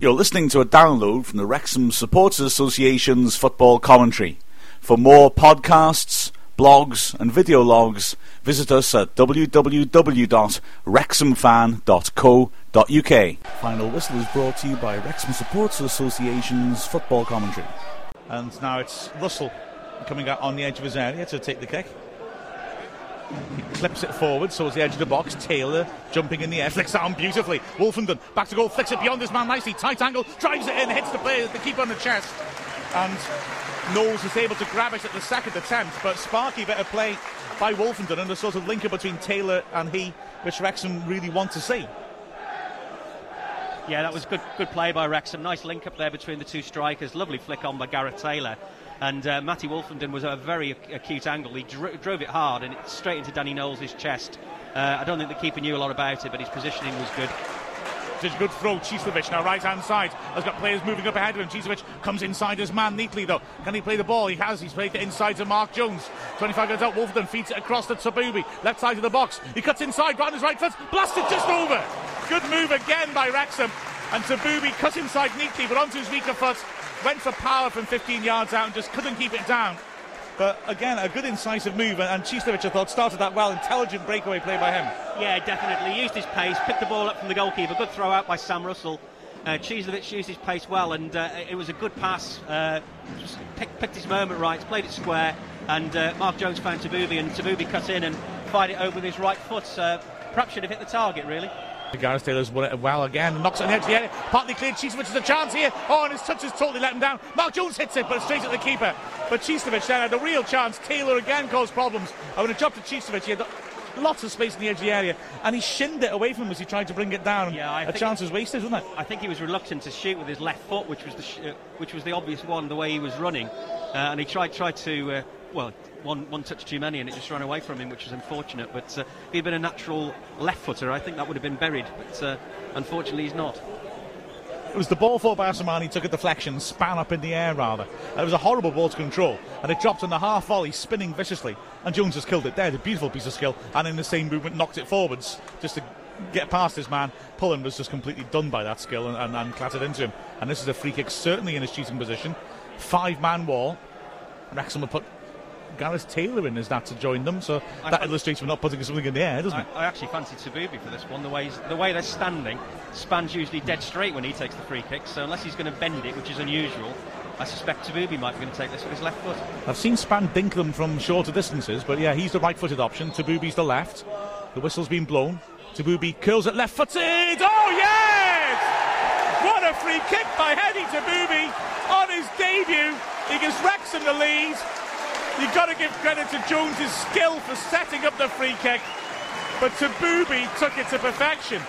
You're listening to a download from the Wrexham Supporters Association's football commentary. For more podcasts, blogs, and video logs, visit us at www.wrexhamfan.co.uk. Final whistle is brought to you by Wrexham Supporters Association's football commentary. And now it's Russell coming out on the edge of his area to take the kick. He clips it forward, towards the edge of the box. Taylor jumping in the air, flicks it on beautifully. Wolfenden back to goal, flicks it beyond his man nicely. Tight angle, drives it in, hits the player, the keeper on the chest. And Knowles is able to grab it at the second attempt, but Sparky better play by Wolfenden and a sort of linker between Taylor and he, which Wrexham really want to see. Yeah, that was good good play by Wrexham. Nice link up there between the two strikers. Lovely flick on by Gareth Taylor. And uh, Matty Wolfenden was at a very acute angle. He dro- drove it hard and it straight into Danny Knowles' chest. Uh, I don't think the keeper knew a lot about it, but his positioning was good. It's a good throw. Cieslewicz now right hand side has got players moving up ahead of him. Cieslewicz comes inside his man neatly though. Can he play the ball? He has. He's played it inside to Mark Jones. 25 yards out. Wolfenden feeds it across to Tabubi. Left side of the box. He cuts inside. Right his right foot. Blasted just over. Good move again by Wrexham. And Tabubi cut inside neatly, but onto his weaker foot went for power from 15 yards out and just couldn't keep it down. But again, a good incisive move, and Cieslewicz, I thought, started that well. Intelligent breakaway play by him. Yeah, definitely. He used his pace, picked the ball up from the goalkeeper. Good throw out by Sam Russell. Uh, Cieslewicz used his pace well, and uh, it was a good pass. Uh, picked, picked, his moment right, played it square, and uh, Mark Jones found Tabubi, and Tabubi cut in and fired it over with his right foot. perhaps should have hit the target, really. Gareth Taylor's won it well again. Knocks it on the edge of the area. Partly cleared. Cieslewicz has a chance here. Oh, and his touch has totally let him down. Mark Jones hits it, but straight at the keeper. But Cieslewicz then had a real chance. Taylor again caused problems. I would have dropped to Cieslewicz. He had lots of space in the edge of the area, and he shinned it away from him as he tried to bring it down. Yeah, I a chance was wasted, wasn't it? I think he was reluctant to shoot with his left foot, which was the sh- uh, which was the obvious one, the way he was running, uh, and he tried tried to uh, well one, one touch too many and it just ran away from him, which was unfortunate. But uh, if he'd been a natural left footer, I think that would have been buried. But uh, unfortunately, he's not. It was the ball for Asamoah, took a deflection, span up in the air rather. It was a horrible ball to control, and it dropped on the half volley, spinning viciously. And Jones has killed it there, a beautiful piece of skill, and in the same movement knocked it forwards just to get past his man. Pullen was just completely done by that skill and, and, and clattered into him. And this is a free kick, certainly in his cheating position. Five man wall. Wrexham have put Gareth Taylor in as that to join them. So I that illustrates we're not putting something in the air, doesn't I, it? I actually fancied Tabubi for this one. The way the way they're standing, Spann's usually dead straight when he takes the free kick. So unless he's going to bend it, which is unusual, I suspect Tabubi might be going to take this with his left foot. I've seen Spann dink them from shorter distances, but yeah, he's the right-footed option. Tabubi's the left. The whistle's been blown. Tabubi curls it left-footed. Oh yes! What a free kick by Hedy Tabubi on his debut. He gives Wrexham the lead. You've got to give credit to Jones's skill for setting up the free kick. But Tabubi took it to perfection.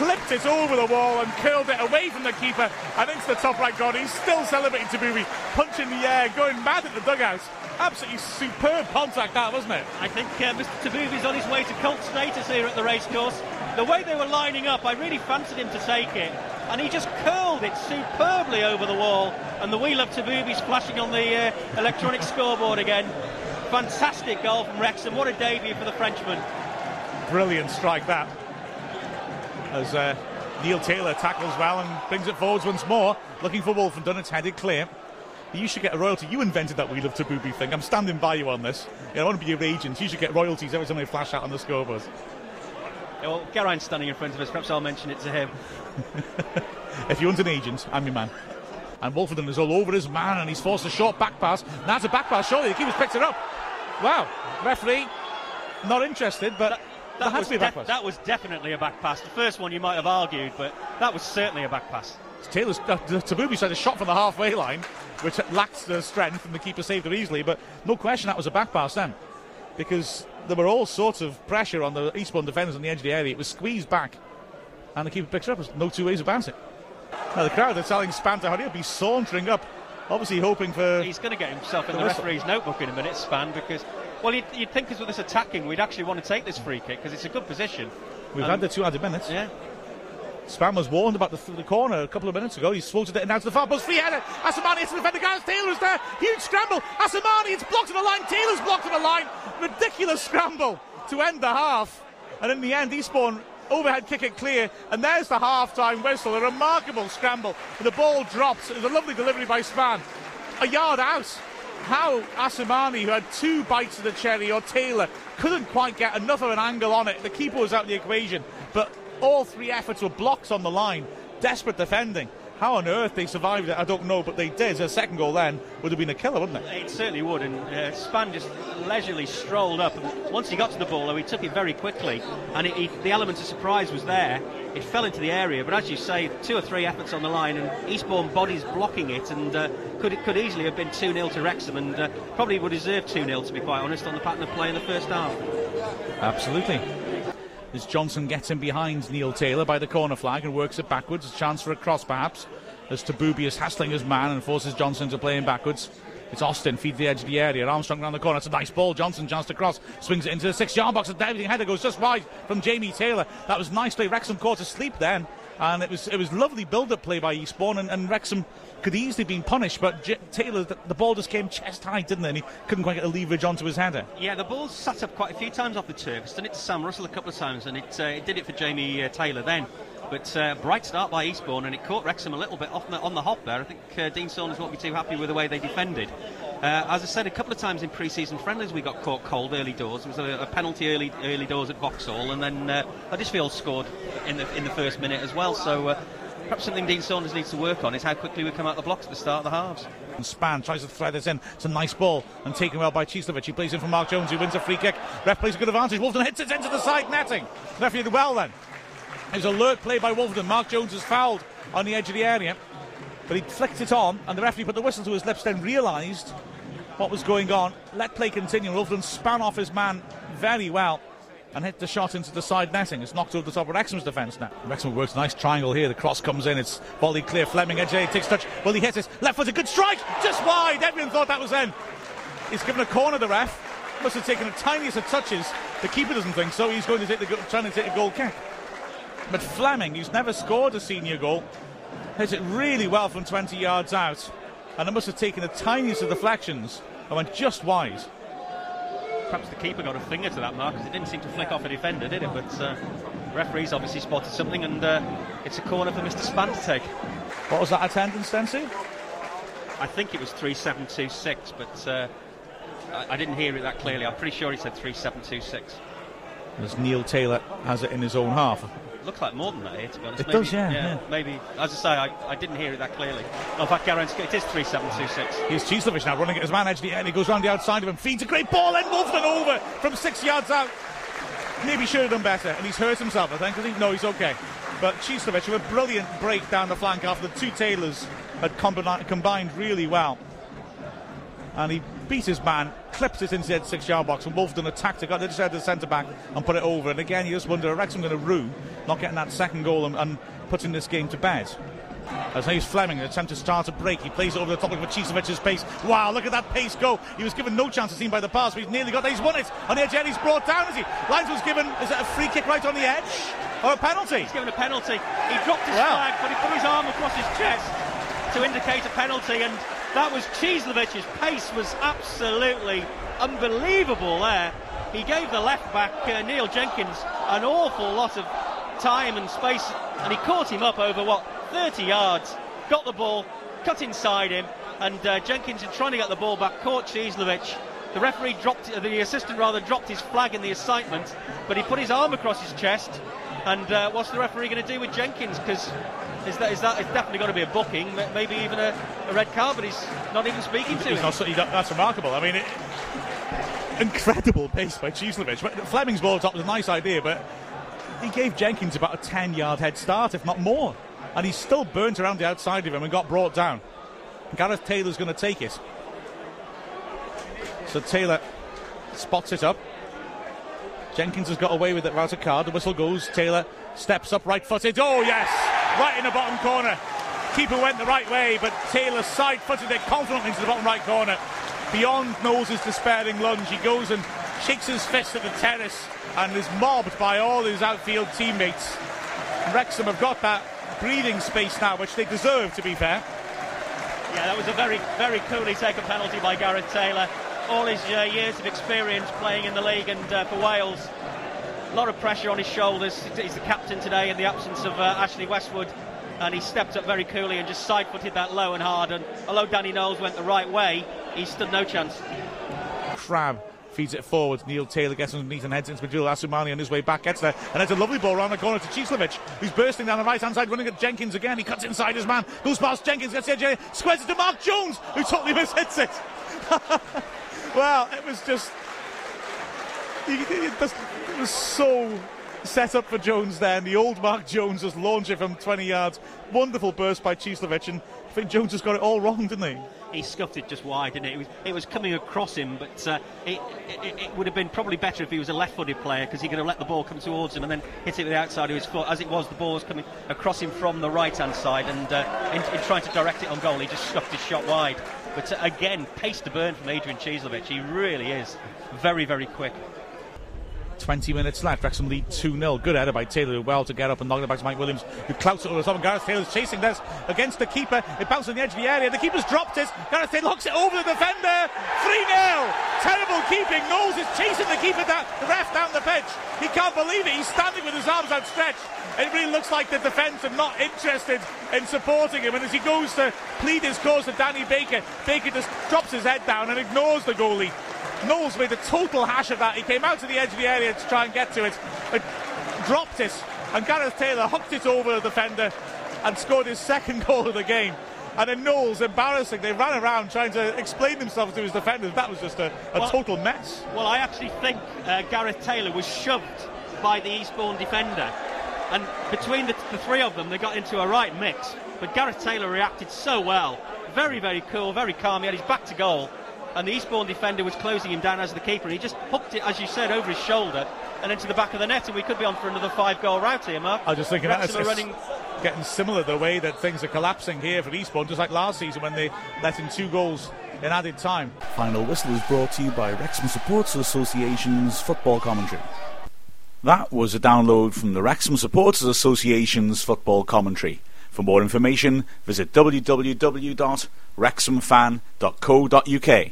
Clipped it over the wall and curled it away from the keeper and into the top right corner. He's still celebrating Tabubi, punching the air, going mad at the dugout. Absolutely superb contact that, wasn't it? I think uh, Mr. Tabubi's on his way to cult status here at the racecourse. The way they were lining up, I really fancied him to take it and he just curled it superbly over the wall. And the wheel of Tabubi's flashing on the uh, electronic scoreboard again. Fantastic goal from Wrexham. What a debut for the Frenchman. Brilliant strike that. As uh, Neil Taylor tackles well and brings it forwards once more. Looking for Wolfenden. It's headed clear. You should get a royalty. You invented that wheel of Tabubi thing. I'm standing by you on this. You know, I want to be your agent. You should get royalties every time they flash out on the scoreboard. Well, Geraint's standing in front of us. Perhaps I'll mention it to him. if you want an agent, I'm your man. And Wolfenden is all over his man, and he's forced a short back pass. Now it's a back pass. Surely the keeper's picked it up. Wow, referee not interested, but that, was, de- that was definitely a back pass. The first one you might have argued, but that was certainly a back pass. Taylor's uh, Tabubi said a shot from the halfway line, which lacked the strength, and the keeper saved it easily. But no question that was a back pass then, because there were all sorts of pressure on the Eastbourne defenders on the edge of the area. It was squeezed back, and the keeper picks it up. There's no two ways about it. Now the crowd are telling Spann to hurry up. He's sauntering up, obviously hoping for. He's going to get himself in the, the referee's notebook in a minute, Spann, because well, you'd, you'd think as with this attacking, we'd actually want to take this free kick because it's a good position. We've um, had the two added minutes. Yeah. Spann was warned about the, the, corner a couple of minutes ago. He swatted it and out to the far post. Free header. Asamoah hits the defender. Gareth Taylor's there. Huge scramble. Asamoah, it's blocked on the line. Taylor's blocked on the line. Ridiculous scramble to end the half. And in the end, Eastbourne overhead kick it clear, and there's the half-time whistle. A remarkable scramble, and the ball drops. It was a lovely delivery by Spann. A yard out. How Asumani, who had two bites of the cherry, or Taylor, couldn't quite get enough of an angle on it. The keeper was out of the equation, but all three efforts were blocks on the line. Desperate defending. How on earth they survived it, I don't know, but they did. A second goal then would have been a killer, wouldn't it? It certainly would, and uh, Spann just leisurely strolled up. And once he got to the ball, though, he took it very quickly, and it, he, the element of surprise was there. It fell into the area, but as you say, two or three efforts on the line, and Eastbourne bodies blocking it, and uh, could could easily have been 2 0 to Wrexham, and uh, probably would deserve 2 0 to be quite honest on the pattern of play in the first half. Absolutely. As Johnson gets in behind Neil Taylor by the corner flag and works it backwards, a chance for a cross perhaps. As Tabubi is hassling his man and forces Johnson to play him backwards. It's Austin, feeds the edge of the area. Armstrong around the corner. It's a nice ball. Johnson, chance to cross. Swings it into the six yard box. A diving header goes just wide from Jamie Taylor. That was nice play. Wrexham caught asleep then. And it was it was lovely build up play by Eastbourne. And, and Wrexham could easily have been punished. But J- Taylor, the, the, ball just came chest high, didn't it? And he couldn't quite get the leverage onto his header. Yeah, the ball sat up quite a few times off the turf. It's done it to Sam Russell a couple of times. And it, uh, it did it for Jamie uh, Taylor then. But uh, bright start by Eastbourne, and it caught Wrexham a little bit off the, on the hop there. I think uh, Dean Saunders won't be too happy with the way they defended. Uh, as I said, a couple of times in pre-season friendlies we got caught cold early doors. It was a, a penalty early early doors at Vauxhall, and then uh, Huddersfield scored in the in the first minute as well. So uh, perhaps something Dean Saunders needs to work on is how quickly we come out the blocks at the start of the halves. And Spann tries to thread this in. It's a nice ball and taken well by Cieslewicz. He plays in for Mark Jones, who wins a free kick. Ref plays a good advantage. Wolfenden hits it into the side netting. Referee did well then. It was a alert play by Wolfenden. Mark Jones is fouled on the edge of the area, but he flicked it on, and the referee put the whistle to his lips, then realised what was going on. Let play continue. Wolfenden span off his man very well and hit the shot into the side netting. It's knocked over the top of Wrexham's defence now. Wrexham works nice triangle here. The cross comes in. It's volley clear. Fleming edge takes touch. Well, he hits it. Left foot, a good strike. Just wide. Everyone thought that was in. He's given a corner, the ref. Must have taken the tiniest of touches. The keeper doesn't think so. He's going to take the trying to take a goal kick. But Fleming, who's never scored a senior goal, hits it really well from 20 yards out. And it must have taken the tiniest of deflections and went just wide. Perhaps the keeper got a finger to that mark because it didn't seem to flick off a defender, did it? But uh, referees obviously spotted something, and uh, it's a corner for Mr. Spann to take. What was that attendance Sue? I think it was 3726, but uh, I, I didn't hear it that clearly. I'm pretty sure he said 3726. As Neil Taylor has it in his own half. Looks like more than that here, to be honest. It maybe, does, yeah, yeah. Maybe, as I say, I, I didn't hear it that clearly. Oh, in fact, guarantee it is 3726. Here's Cieslewicz now running at his man edge the end. He goes round the outside of him, feeds a great ball, and Wolfenden over from six yards out. Maybe should have done better, and he's hurt himself, I think. I think no, he's okay. But Cieslewicz with a brilliant break down the flank after the two Taylors had combined, combined really well. And he beat his man, clips it into the six yard box, and Wolfenden attacked it, got it just the centre back and put it over. And again, you just wonder, are Wrexham going to rue not getting that second goal and, and putting this game to bed? As he's Fleming, an attempt to start a break. He plays it over the top of Cieslewicz pace. Wow, look at that pace go. He was given no chance to see by the pass, but he's nearly got He's won it. On the edge, and he's brought down, is he? Lines was given, is it a free kick right on the edge? Or a penalty? He's given a penalty. He dropped his flag, but he put his arm across his chest to indicate a penalty, and that was Cieslewicz's pace was absolutely unbelievable there. He gave the left back, uh, Neil Jenkins, an awful lot of time and space, and he caught him up over, what, 30 yards, got the ball, cut inside him, and uh, Jenkins, in trying to get the ball back, caught Cieslewicz. The referee dropped, uh, the assistant rather dropped his flag in the excitement, but he put his arm across his chest. And uh, what's the referee going to do with Jenkins? Because is that is that it's definitely going to be a booking, maybe even a, a red card. But he's not even speaking to He's him. not, he, that's remarkable. I mean, it, incredible pace by. But Fleming's ball top was a nice idea, but he gave Jenkins about a 10 yard head start, if not more. And he still burnt around the outside of him and got brought down. Gareth Taylor's going to take it. So Taylor spots it up. Jenkins has got away with it without a card. The whistle goes. Taylor steps up right footed. Oh, yes! Right in the bottom corner. Keeper went the right way, but Taylor side footed it confidently into the bottom right corner. Beyond Knowles' despairing lunge, he goes and shakes his fist at the terrace and is mobbed by all his outfield teammates. Wrexham have got that breathing space now, which they deserve, to be fair. Yeah, that was a very, very coolly taken penalty by Gareth Taylor. All his uh, years of experience playing in the league and uh, for Wales, A lot of pressure on his shoulders. He's the captain today in the absence of uh, Ashley Westwood. And he stepped up very coolly and just side footed that low and hard. And although Danny Knowles went the right way, he stood no chance. Crab feeds it forward. Neil Taylor gets underneath and heads into midfield. Asumani on his way back gets there. And it's a lovely ball around the corner to Cieslewicz, who's bursting down the right hand side, running at Jenkins again. He cuts inside his man, goes past Jenkins, gets the edge, squares it to Mark Jones, who totally mishits it. well, it was just. It was so set up for Jones there, the old Mark Jones just launched it from 20 yards. Wonderful burst by Cieslewicz, and I think Jones has got it all wrong, didn't he? He scuffed it just wide, didn't it? It was, it was coming across him, but uh, it, it, it, would have been probably better if he was a left-footed player because he could have let the ball come towards him and then hit it with the outside of his foot. As it was, the ball was coming across him from the right-hand side, and uh, in, in, trying to direct it on goal, he just scuffed his shot wide. But uh, again, pace to burn from Adrian Cieslewicz. He really is very, very quick. 20 minutes left. Wrexham lead 2 0. Good header by Taylor well to get up and knock it back to Mike Williams, who clouts it over the top. And Gareth Taylor's chasing this against the keeper. It bounced on the edge of the area. The keeper's dropped it. Gareth Taylor locks it over the defender. 3 0. Terrible keeping. Knowles is chasing the keeper down, the ref down the pitch. He can't believe it. He's standing with his arms outstretched. It really looks like the defence are not interested in supporting him. And as he goes to plead his cause to Danny Baker, Baker just drops his head down and ignores the goalie. Knowles made a total hash of that. He came out to the edge of the area to try and get to it, but dropped it, and Gareth Taylor hooked it over the defender and scored his second goal of the game. And then Knowles, embarrassing, they ran around trying to explain themselves to his defenders. That was just a, a well, total mess. Well, I actually think uh, Gareth Taylor was shoved by the Eastbourne defender. And between the, the three of them, they got into a right mix. But Gareth Taylor reacted so well. Very, very cool, very calm. He had his back to goal and the Eastbourne defender was closing him down as the keeper. He just hooked it, as you said, over his shoulder and into the back of the net, and we could be on for another five-goal rout here, Mark. I was just thinking that running... getting similar the way that things are collapsing here for Eastbourne, just like last season when they let in two goals in added time. Final whistle is brought to you by Wrexham Supporters Association's football commentary. That was a download from the Wrexham Supporters Association's football commentary. For more information, visit www.wrexhamfan.co.uk.